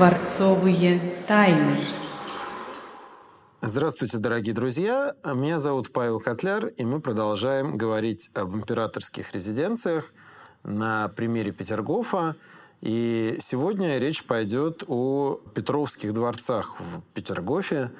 Дворцовые тайны. Здравствуйте, дорогие друзья. Меня зовут Павел Котляр, и мы продолжаем говорить об императорских резиденциях на примере Петергофа. И сегодня речь пойдет о Петровских дворцах в Петергофе.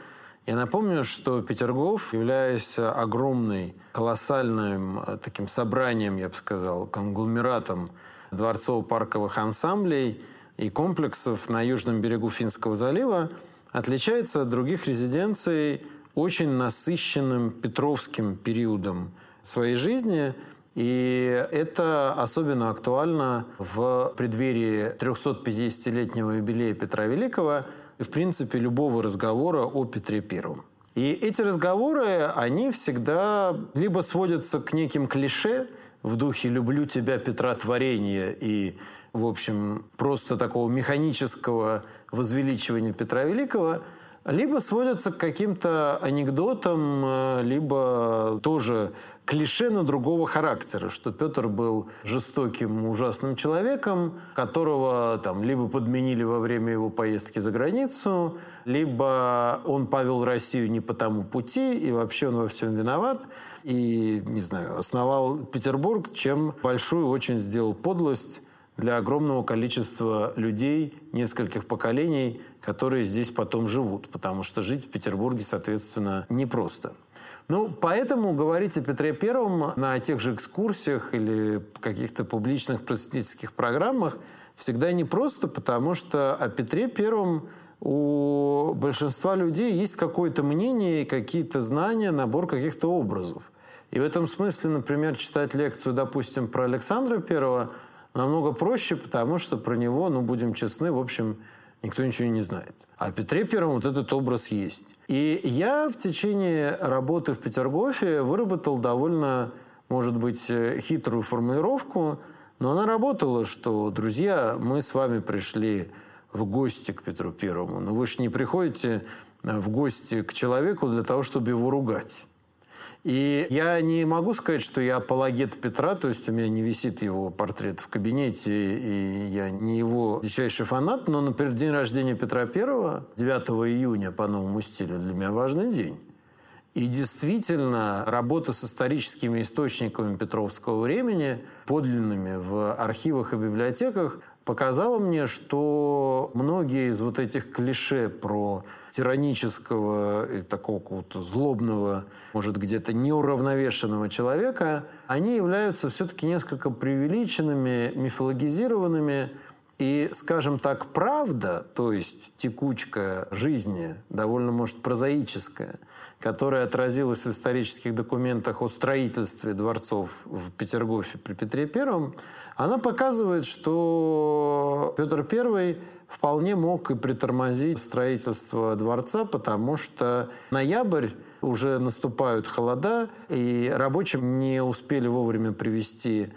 Я напомню, что Петергоф, являясь огромной, колоссальным э, таким собранием, я бы сказал, конгломератом дворцово-парковых ансамблей и комплексов на южном берегу Финского залива, отличается от других резиденций очень насыщенным петровским периодом своей жизни. И это особенно актуально в преддверии 350-летнего юбилея Петра Великого и, в принципе, любого разговора о Петре Первом. И эти разговоры, они всегда либо сводятся к неким клише в духе «люблю тебя, Петра, творения» и, в общем, просто такого механического возвеличивания Петра Великого, либо сводятся к каким-то анекдотам, э, либо тоже клише, но другого характера, что Петр был жестоким, ужасным человеком, которого там либо подменили во время его поездки за границу, либо он повел Россию не по тому пути, и вообще он во всем виноват, и, не знаю, основал Петербург, чем большую очень сделал подлость для огромного количества людей, нескольких поколений, которые здесь потом живут, потому что жить в Петербурге, соответственно, непросто. Ну, поэтому говорить о Петре Первом на тех же экскурсиях или каких-то публичных просветительских программах всегда непросто, потому что о Петре Первом у большинства людей есть какое-то мнение, какие-то знания, набор каких-то образов. И в этом смысле, например, читать лекцию, допустим, про Александра Первого – намного проще, потому что про него, ну, будем честны, в общем, никто ничего не знает. А Петре Первом вот этот образ есть. И я в течение работы в Петергофе выработал довольно, может быть, э, хитрую формулировку, но она работала, что, друзья, мы с вами пришли в гости к Петру Первому, но вы же не приходите э, в гости к человеку для того, чтобы его ругать. И я не могу сказать, что я апологет Петра, то есть у меня не висит его портрет в кабинете, и я не его дичайший фанат, но, например, день рождения Петра Первого, 9 июня по новому стилю, для меня важный день. И действительно, работа с историческими источниками Петровского времени, подлинными в архивах и библиотеках, показала мне, что многие из вот этих клише про тиранического и такого какого-то злобного, может, где-то неуравновешенного человека, они являются все-таки несколько преувеличенными, мифологизированными, и, скажем так, правда, то есть текучка жизни, довольно, может, прозаическая, которая отразилась в исторических документах о строительстве дворцов в Петергофе при Петре Первом, она показывает, что Петр I вполне мог и притормозить строительство дворца, потому что ноябрь уже наступают холода, и рабочим не успели вовремя привести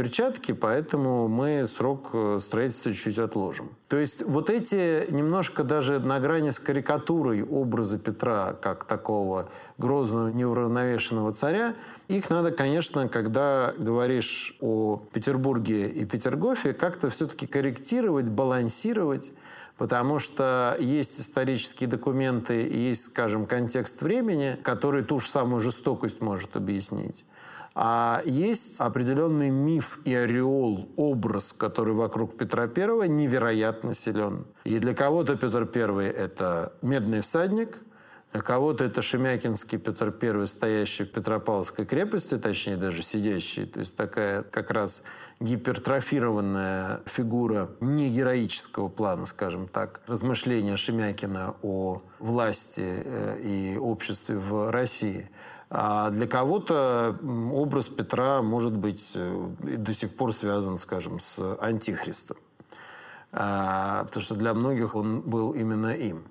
перчатки, поэтому мы срок э, строительства чуть отложим. То есть вот эти немножко даже на грани с карикатурой образа Петра как такого грозного, неуравновешенного царя, их надо, конечно, когда говоришь о Петербурге и Петергофе, как-то все-таки корректировать, балансировать, потому что есть исторические документы есть, скажем, контекст времени, который ту же самую жестокость может объяснить. А есть определенный миф и ореол, образ, который вокруг Петра I невероятно силен. И для кого-то Петр I – это медный всадник, для кого-то это Шемякинский Петр I, стоящий в Петропавловской крепости, точнее даже сидящий. То есть такая как раз гипертрофированная фигура не героического плана, скажем так, размышления Шемякина о власти э, и обществе в России – а для кого-то образ Петра может быть э, до сих пор связан, скажем, с антихристом. А, потому что для многих он был именно им.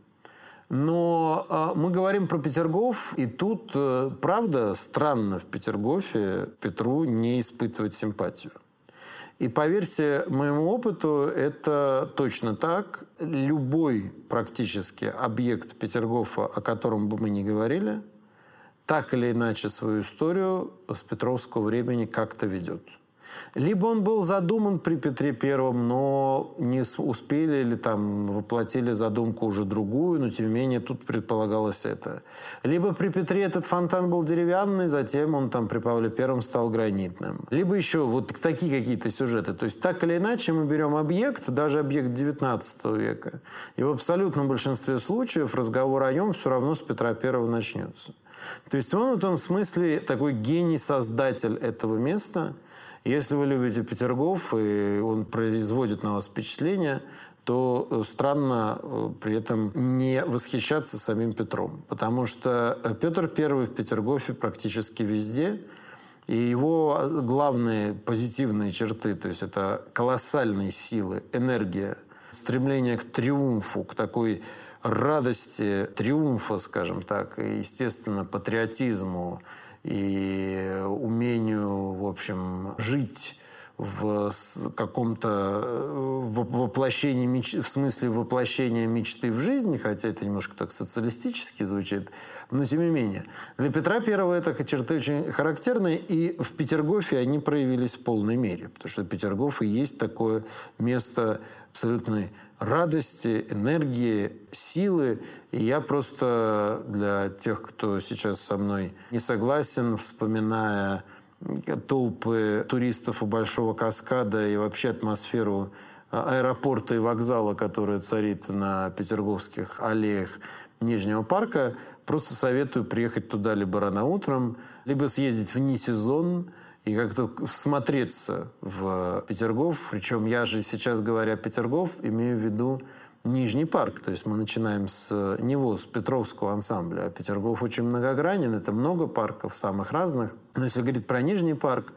Но а, мы говорим про Петергоф, и тут, э, правда, странно в Петергофе Петру не испытывать симпатию. И поверьте моему опыту, это точно так. Любой практически объект Петергофа, о котором бы мы ни говорили – так или иначе свою историю с Петровского времени как-то ведет. Либо он был задуман при Петре Первом, но не успели или там воплотили задумку уже другую, но тем не менее тут предполагалось это. Либо при Петре этот фонтан был деревянный, затем он там при Павле Первом стал гранитным. Либо еще вот такие какие-то сюжеты. То есть так или иначе мы берем объект, даже объект 19 века, и в абсолютном большинстве случаев разговор о нем все равно с Петра Первого начнется. То есть он в этом смысле такой гений-создатель этого места – если вы любите Петергоф, и он производит на вас впечатление, то э, странно э, при этом не восхищаться самим Петром. Потому что э, Петр I в Петергофе практически везде, и его главные позитивные черты, то есть это колоссальные силы, энергия, стремление к триумфу, к такой радости триумфа, скажем так, и, естественно, патриотизму, и умению, в общем, жить в каком-то воплощении, меч... в смысле воплощения мечты в жизнь, хотя это немножко так социалистически звучит, но тем не менее. Для Петра Первого это черты очень характерные, и в Петергофе они проявились в полной мере, потому что Петергоф и есть такое место абсолютной радости, энергии, силы. И я просто для тех, кто сейчас со мной не согласен, вспоминая толпы туристов у Большого каскада и вообще атмосферу аэропорта и вокзала, которая царит на Петерговских аллеях Нижнего парка, просто советую приехать туда либо рано утром, либо съездить вне сезон, и как-то всмотреться в Петергоф. Причем я же сейчас, говоря Петергоф, имею в виду Нижний парк. То есть мы начинаем с него, с Петровского ансамбля. А Петергоф очень многогранен, это много парков самых разных. Но если говорить про Нижний парк,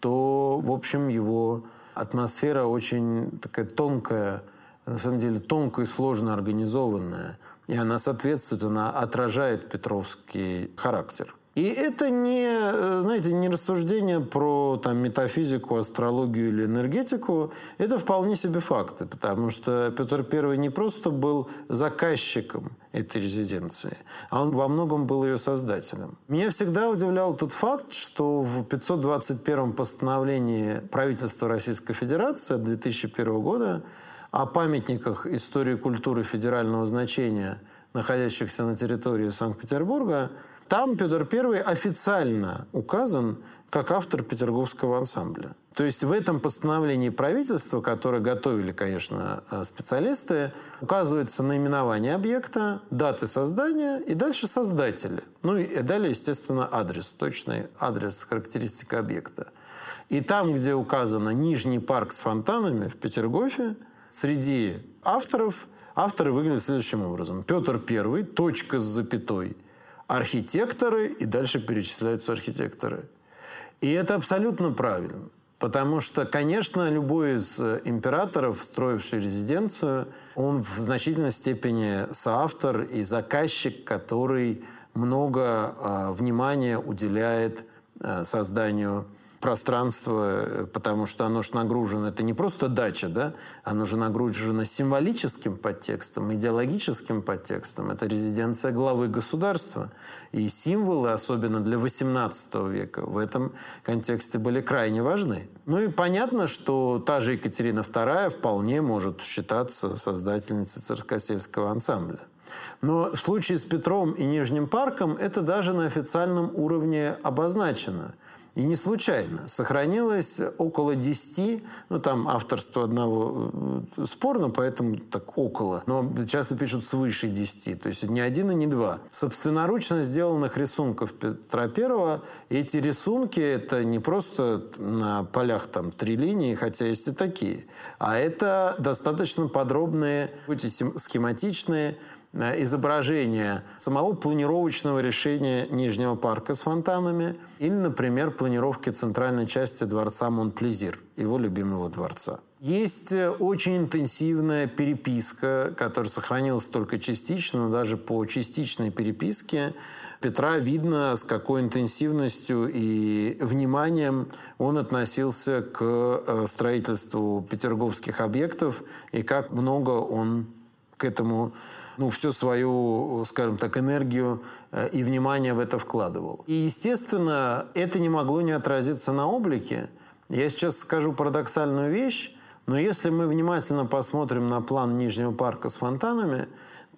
то, в общем, его атмосфера очень такая тонкая, на самом деле тонкая и сложно организованная. И она соответствует, она отражает петровский характер. И это не, э, знаете, не рассуждение про там, метафизику, астрологию или энергетику. Это вполне себе факты, потому что Петр I не просто был заказчиком этой резиденции, а он во многом был ее создателем. Меня всегда удивлял тот факт, что в 521 постановлении правительства Российской Федерации от 2001 года о памятниках истории культуры федерального значения, находящихся на территории Санкт-Петербурга, там Петр I официально указан как автор Петерговского ансамбля. То есть в этом постановлении правительства, которое готовили, конечно, э, специалисты, указывается наименование объекта, даты создания и дальше создатели. Ну и далее, естественно, адрес, точный адрес, характеристика объекта. И там, где указано Нижний парк с фонтанами в Петергофе, среди авторов, авторы выглядят следующим образом. Петр I, точка с запятой – архитекторы, и дальше перечисляются архитекторы. И это абсолютно правильно. Потому что, конечно, любой из э, императоров, строивший резиденцию, он в значительной степени соавтор и заказчик, который много э, внимания уделяет э, созданию пространство, э, потому что оно же нагружено, это не просто дача, да, оно же нагружено символическим подтекстом, идеологическим подтекстом. Это резиденция главы государства. И символы, особенно для XVIII века, в этом контексте были крайне важны. Ну и понятно, что та же Екатерина II вполне может считаться создательницей царскосельского ансамбля. Но в случае с Петром и Нижним парком это даже на официальном уровне обозначено – и не случайно. Сохранилось около 10, ну там авторство одного э, спорно, поэтому так около, но часто пишут свыше 10, то есть не один и не два. Собственноручно сделанных рисунков Петра Первого. Эти рисунки это не просто на полях там три линии, хотя есть и такие, а это достаточно подробные, хоть и схематичные изображение самого планировочного решения Нижнего парка с фонтанами или, например, планировки центральной части дворца Монплезир, его любимого дворца. Есть э, очень интенсивная переписка, которая сохранилась только частично, но даже по частичной переписке Петра видно, с какой интенсивностью и вниманием он относился к э, строительству петерговских объектов и как много он к этому ну, всю свою, скажем так, энергию э, и внимание в это вкладывал. И, естественно, это не могло не отразиться на облике, Я сейчас скажу парадоксальную вещь, но если мы внимательно посмотрим на план Нижнего парка с фонтанами,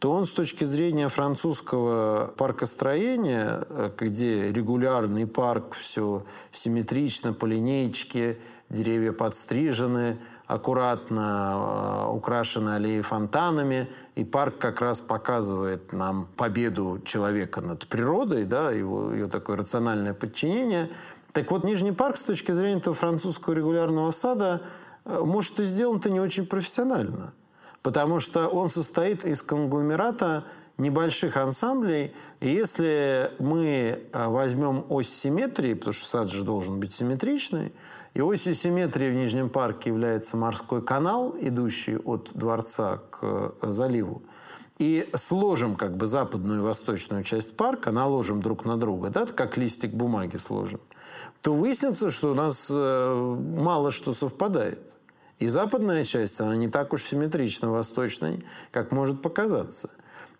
то он с точки зрения французского паркостроения, э, где регулярный парк, все симметрично, по линейке, деревья подстрижены, аккуратно э, украшены аллеи фонтанами, и парк как раз показывает нам победу человека над природой, да, его, ее такое рациональное подчинение. Так вот, Нижний парк с точки зрения этого французского регулярного сада э, может и сделан-то не очень профессионально. Потому что он состоит из конгломерата небольших ансамблей. Если мы э, возьмем ось симметрии, потому что сад же должен быть симметричный, и осью симметрии в Нижнем парке является морской канал, идущий от дворца к э, заливу, и сложим как бы западную и восточную часть парка, наложим друг на друга, да, как листик бумаги сложим, то выяснится, что у нас э, мало что совпадает. И западная часть, она не так уж симметрична восточной, как может показаться.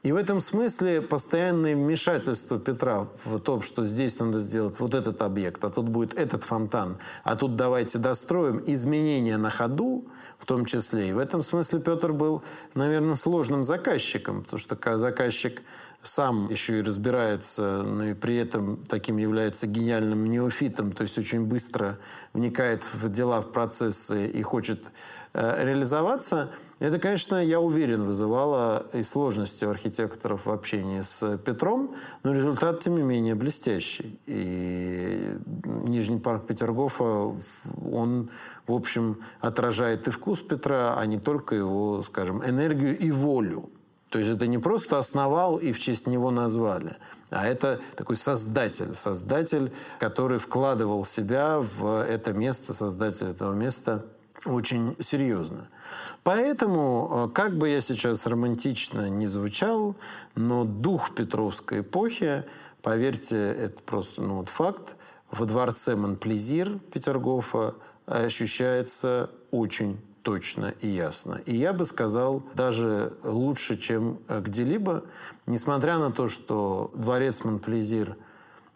И в этом смысле постоянное вмешательство Петра в том, что здесь надо сделать вот этот объект, а тут будет этот фонтан, а тут давайте достроим, изменения на ходу в том числе. И в этом смысле Петр был, наверное, сложным заказчиком, потому что заказчик сам еще и разбирается, но и при этом таким является гениальным неофитом, то есть очень быстро вникает в дела, в процессы и хочет э, реализоваться, это, конечно, я уверен, вызывало и сложности у архитекторов в общении с Петром, но результат, тем не менее, блестящий. И Нижний парк Петергофа, он, в общем, отражает и вкус Петра, а не только его, скажем, энергию и волю. То есть это не просто основал и в честь него назвали, а это такой создатель, создатель, который вкладывал себя в это место, создатель этого места очень серьезно. Поэтому, э, как бы я сейчас романтично не звучал, но дух Петровской эпохи, поверьте, это просто ну, вот факт, во дворце Монплезир Петергофа ощущается очень точно и ясно. И я бы сказал, даже лучше, чем где-либо, несмотря на то, что дворец Монплезир,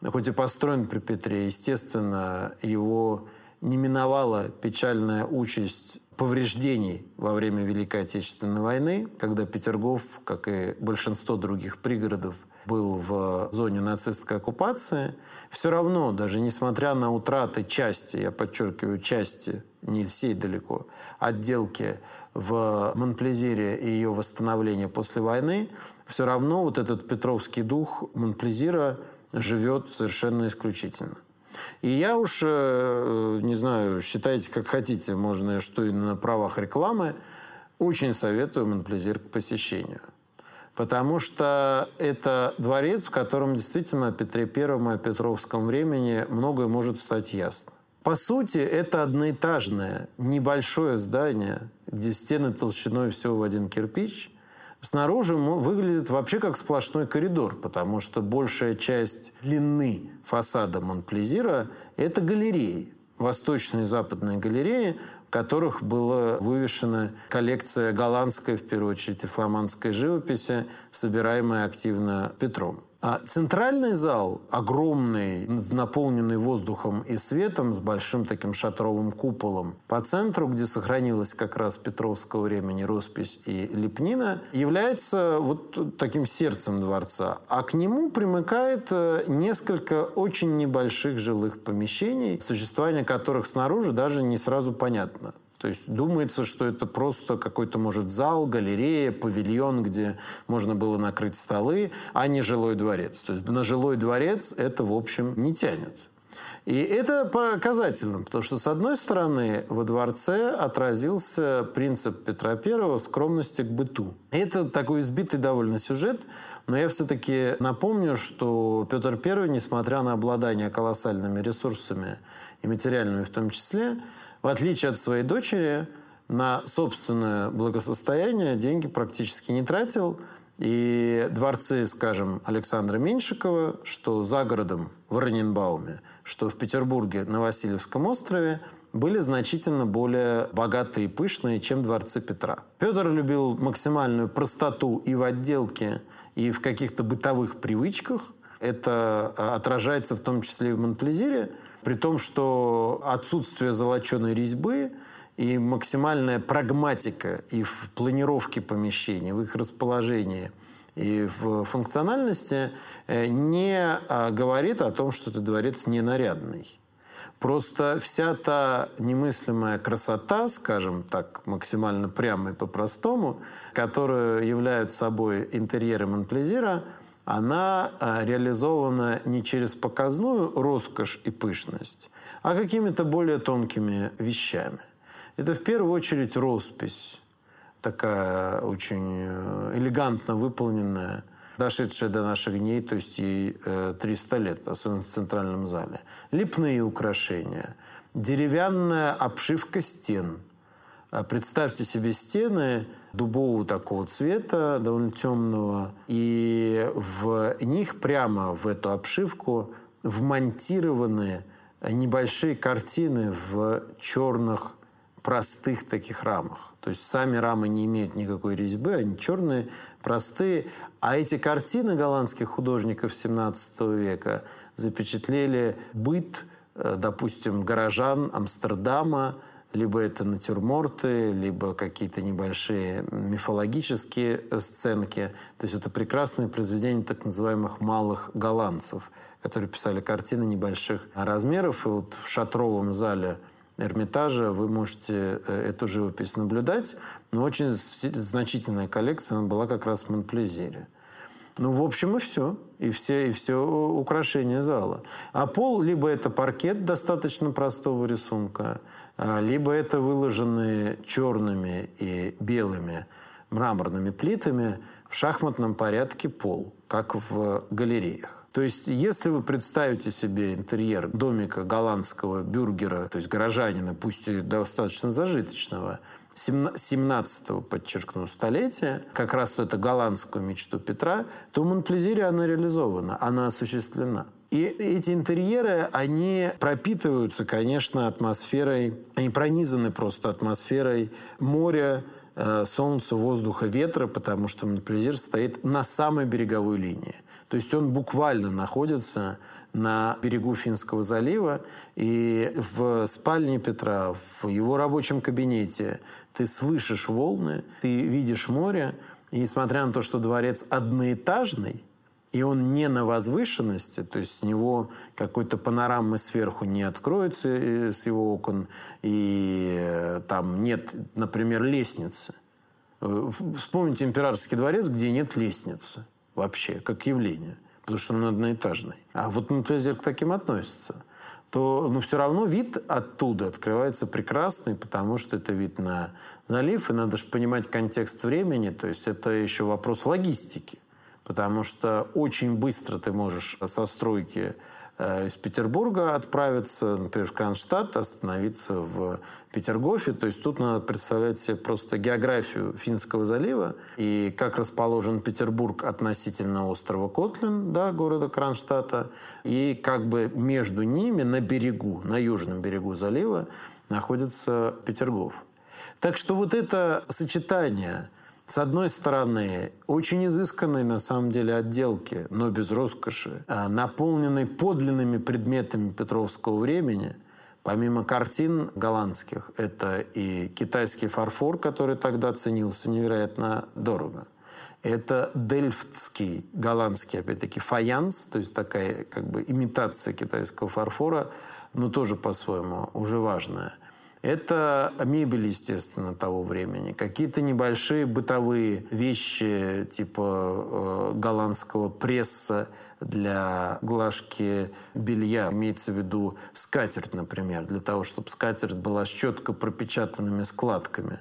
хоть и построен при Петре, естественно, его не миновала печальная участь повреждений во время Великой Отечественной войны, когда Петергоф, как и большинство других пригородов, был в зоне нацистской оккупации, все равно, даже несмотря на утраты части, я подчеркиваю, части, не всей далеко, отделки в Монплезире и ее восстановление после войны, все равно вот этот петровский дух Монплезира живет совершенно исключительно. И я уж, э, не знаю, считайте как хотите, можно что и на правах рекламы, очень советую Монплезир к посещению. Потому что это дворец, в котором действительно о Петре Первом и о Петровском времени многое может стать ясно. По сути, это одноэтажное, небольшое здание, где стены толщиной всего в один кирпич – Снаружи выглядит вообще как сплошной коридор, потому что большая часть длины фасада Монплезира – это галереи, восточные и западные галереи, в которых была вывешена коллекция голландской, в первую очередь, и фламандской живописи, собираемая активно Петром. А центральный зал, огромный, наполненный воздухом и светом, с большим таким шатровым куполом, по центру, где сохранилась как раз Петровского времени роспись и лепнина, является вот таким сердцем дворца. А к нему примыкает э, несколько очень небольших жилых помещений, существование которых снаружи даже не сразу понятно. То есть думается, что это просто какой-то, может, зал, галерея, павильон, где можно было накрыть столы, а не жилой дворец. То есть на жилой дворец это, в общем, не тянет. И это показательно, потому что, с одной стороны, во дворце отразился принцип Петра I скромности к быту. Это такой избитый довольно сюжет, но я все-таки напомню, что Петр I, несмотря на обладание колоссальными ресурсами и материальными в том числе, в отличие от своей дочери, на собственное благосостояние деньги практически не тратил. И дворцы, скажем, Александра Меньшикова, что за городом в Раненбауме, что в Петербурге на Васильевском острове, были значительно более богатые и пышные, чем дворцы Петра. Петр любил максимальную простоту и в отделке, и в каких-то бытовых привычках – Это отражается в том числе и в Монплезире, при том, что отсутствие золоченой резьбы и максимальная прагматика и в планировке помещений, в их расположении и в функциональности э, не а, говорит о том, что этот дворец ненарядный. Просто вся та немыслимая красота, скажем так, максимально прямо и по-простому, которую являются собой интерьеры Монплезира, она а, реализована не через показную роскошь и пышность, а какими-то более тонкими вещами. Это в первую очередь роспись, такая очень э, элегантно выполненная, дошедшая до наших дней, то есть ей 300 лет, особенно в центральном зале. Липные украшения, деревянная обшивка стен. А представьте себе стены дубового такого цвета, довольно темного, и в них прямо в эту обшивку вмонтированы небольшие картины в черных простых таких рамах. То есть сами рамы не имеют никакой резьбы, они черные, простые. А эти картины голландских художников 17 века запечатлели быт, э, допустим, горожан Амстердама, либо это натюрморты, либо какие-то небольшие мифологические сценки. То есть это прекрасное произведение так называемых малых голландцев, которые писали картины небольших размеров. И вот в шатровом зале Эрмитажа вы можете э, эту живопись наблюдать. Но очень значительная коллекция она была как раз в Монплезере. Ну, в общем, и все. И все, и все украшения зала. А пол, либо это паркет достаточно простого рисунка, а, либо это выложенные черными и белыми мраморными плитами в шахматном порядке пол, как в галереях. То есть, если вы представите себе интерьер домика голландского бюргера, то есть горожанина, пусть и достаточно зажиточного, 17-го, подчеркну, столетия, как раз это голландскую мечту Петра, то в Монплезире она реализована, она осуществлена. И эти интерьеры, они пропитываются, конечно, атмосферой, они пронизаны просто атмосферой моря, Э, солнца, воздуха, ветра, потому что Монпельзир стоит на самой береговой линии. То есть он буквально находится на берегу Финского залива, и в спальне Петра, в его рабочем кабинете ты слышишь волны, ты видишь море, и несмотря на то, что дворец одноэтажный, и он не на возвышенности, то есть с него какой-то панорамы сверху не откроется э, с его окон, и э, там нет, например, лестницы. Э, вспомните императорский дворец, где нет лестницы вообще, как явление, потому что он одноэтажный. А вот, например, к таким относится то ну, все равно вид оттуда открывается прекрасный, потому что это вид на залив, и надо же понимать контекст времени, то есть это еще вопрос логистики потому что очень быстро ты можешь со стройки из Петербурга отправиться, например, в Кронштадт, остановиться в Петергофе. То есть тут надо представлять себе просто географию Финского залива и как расположен Петербург относительно острова Котлин, да, города Кронштадта, и как бы между ними на берегу, на южном берегу залива находится Петергоф. Так что вот это сочетание с одной стороны, очень изысканной на самом деле отделки, но без роскоши, а наполненной подлинными предметами Петровского времени, помимо картин голландских, это и китайский фарфор, который тогда ценился невероятно дорого. Это дельфтский, голландский, опять-таки, фаянс, то есть такая как бы имитация китайского фарфора, но тоже по-своему уже важная – это мебель, естественно, того времени. Какие-то небольшие бытовые вещи, типа э, голландского пресса для глажки белья. Имеется в виду скатерть, например, для того, чтобы скатерть была с четко пропечатанными складками.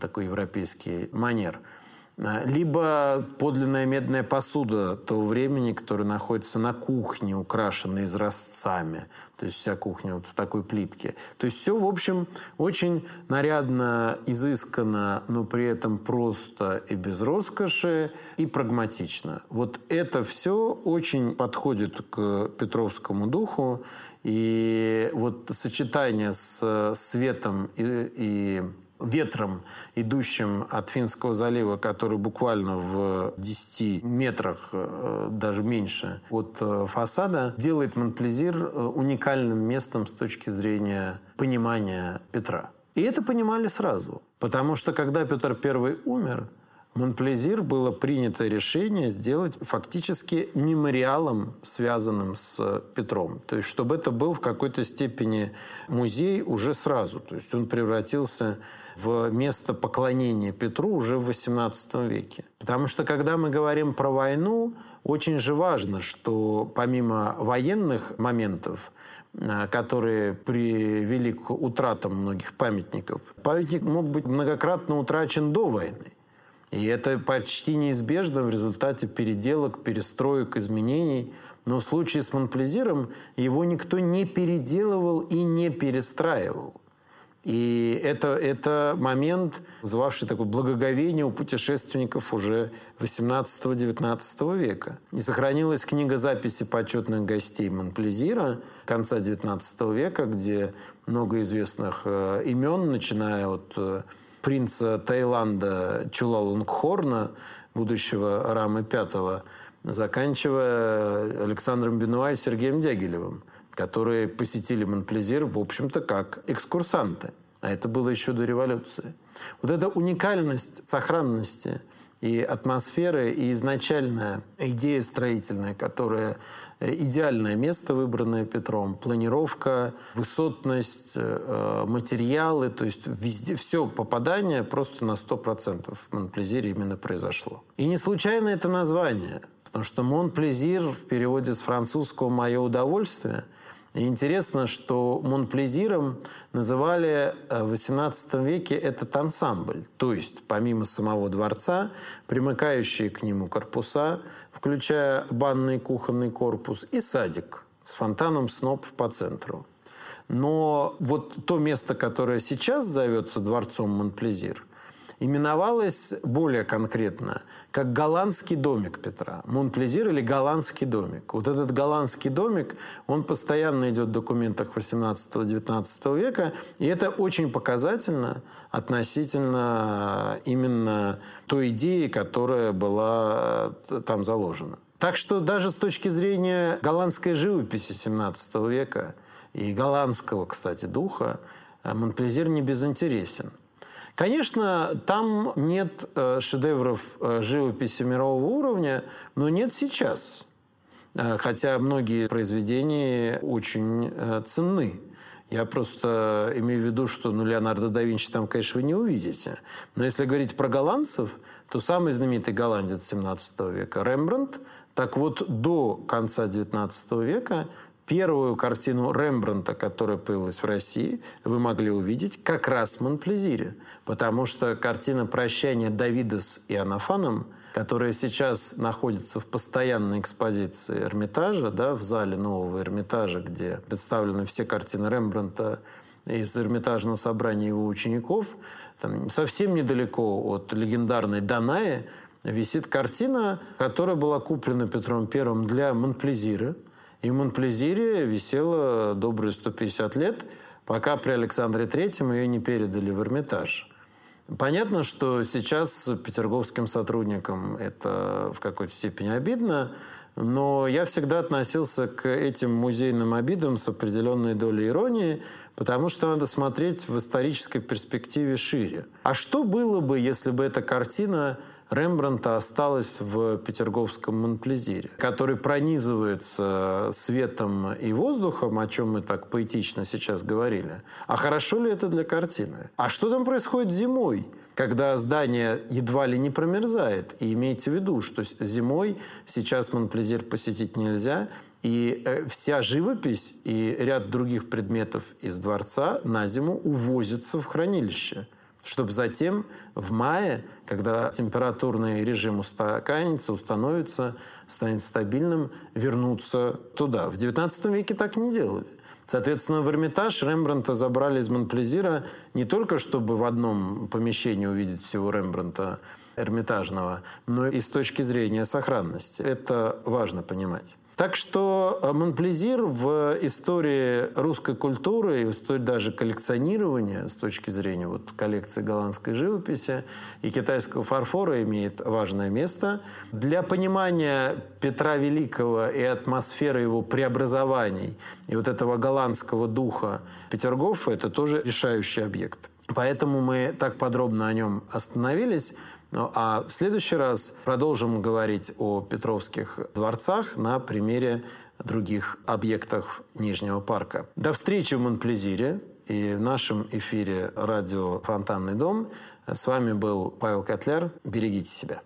Такой европейский манер – либо подлинная медная посуда того времени, которая находится на кухне, украшенная изразцами. То есть вся кухня вот в такой плитке. То есть все, в общем, очень нарядно, изысканно, но при этом просто и без роскоши, и прагматично. Вот это все очень подходит к Петровскому духу. И вот сочетание с светом и, и ветром, идущим от Финского залива, который буквально в 10 метрах, э, даже меньше от э, фасада, делает Монплезир э, уникальным местом с точки зрения понимания Петра. И это понимали сразу. Потому что когда Петр I умер, Монплезир было принято решение сделать фактически мемориалом, связанным с Петром. То есть, чтобы это был в какой-то степени музей уже сразу. То есть, он превратился в место поклонения Петру уже в XVIII веке. Потому что, когда мы говорим про войну, очень же важно, что помимо военных моментов, э, которые привели к утратам многих памятников, памятник мог быть многократно утрачен до войны. И это почти неизбежно в результате переделок, перестроек, изменений. Но в случае с Монплезиром его никто не переделывал и не перестраивал. И это, это момент, вызывавший такое благоговение у путешественников уже 18-19 века. И сохранилась книга записи почетных гостей Монплезира конца 19 века, где много известных э, имен, начиная от э, принца Таиланда Чулалунгхорна, будущего Рамы V, заканчивая Александром Бенуа и Сергеем Дягилевым, которые посетили Монплезир, в общем-то, как экскурсанты. А это было еще до революции. Вот эта уникальность сохранности и атмосферы, и изначальная идея строительная, которая Э, идеальное место, выбранное Петром. Планировка, высотность, э, материалы, то есть везде все попадание просто на 100% в Монплезире именно произошло. И не случайно это название, потому что Монплезир в переводе с французского «мое удовольствие» И интересно, что Монплезиром называли э, в XVIII веке этот ансамбль, то есть помимо самого дворца, примыкающие к нему корпуса, включая банный кухонный корпус, и садик с фонтаном сноп по центру. Но вот то место, которое сейчас зовется дворцом Монплезир, именовалось более конкретно как голландский домик Петра. Монплезир или голландский домик. Вот этот голландский домик, он постоянно идет в документах 18-19 века, и это очень показательно относительно именно той идеи, которая была э, там заложена. Так что даже с точки зрения голландской живописи 17 века и голландского, кстати, духа, э, Монплезир не безинтересен. Конечно, там нет э, шедевров э, живописи мирового уровня, но нет сейчас. Э, хотя многие произведения очень ценны. Я просто имею в виду, что ну, Леонардо да Винчи там, конечно, вы не увидите. Но если говорить про голландцев, то самый знаменитый голландец 17 века Рембрандт, так вот до конца 19 века первую картину Рембранта, которая появилась в России, вы могли увидеть как раз в Монплезире. Потому что картина «Прощание Давида с Иоаннафаном», которая сейчас находится в постоянной экспозиции Эрмитажа, да, в зале нового Эрмитажа, где представлены все картины Рембранта из Эрмитажного собрания его учеников, там, совсем недалеко от легендарной Данаи висит картина, которая была куплена Петром I для Монплезира – и Монплезире висела добрые 150 лет, пока при Александре Третьем ее не передали в Эрмитаж. Понятно, что сейчас петерговским сотрудникам это в какой-то степени обидно, но я всегда относился к этим музейным обидам с определенной долей иронии, потому что надо смотреть в исторической перспективе шире. А что было бы, если бы эта картина Рембранта осталась в Петерговском Монплезире, который пронизывается светом и воздухом, о чем мы так поэтично сейчас говорили. А хорошо ли это для картины? А что там происходит зимой? когда здание едва ли не промерзает. И имейте в виду, что зимой сейчас Монплезир посетить нельзя, и э, вся живопись и ряд других предметов из дворца на зиму увозятся в хранилище чтобы затем в мае, когда температурный режим устаканится, установится, станет стабильным, вернуться туда. В XIX веке так не делали. Соответственно, в Эрмитаж Рембранта забрали из Монплезира не только, чтобы в одном помещении увидеть всего Рембранта Эрмитажного, но и с точки зрения сохранности. Это важно понимать. Так что э, Монплезир в истории русской культуры и в истории даже коллекционирования с точки зрения вот коллекции голландской живописи и китайского фарфора имеет важное место. Для понимания Петра Великого и атмосферы его преобразований и вот этого голландского духа Петергофа – это тоже решающий объект. Поэтому мы так подробно о нем остановились. Ну, а в следующий раз продолжим говорить о Петровских дворцах на примере других объектов Нижнего парка. До встречи в Монплезире и в нашем эфире радио «Фонтанный дом». С вами был Павел Котляр. Берегите себя.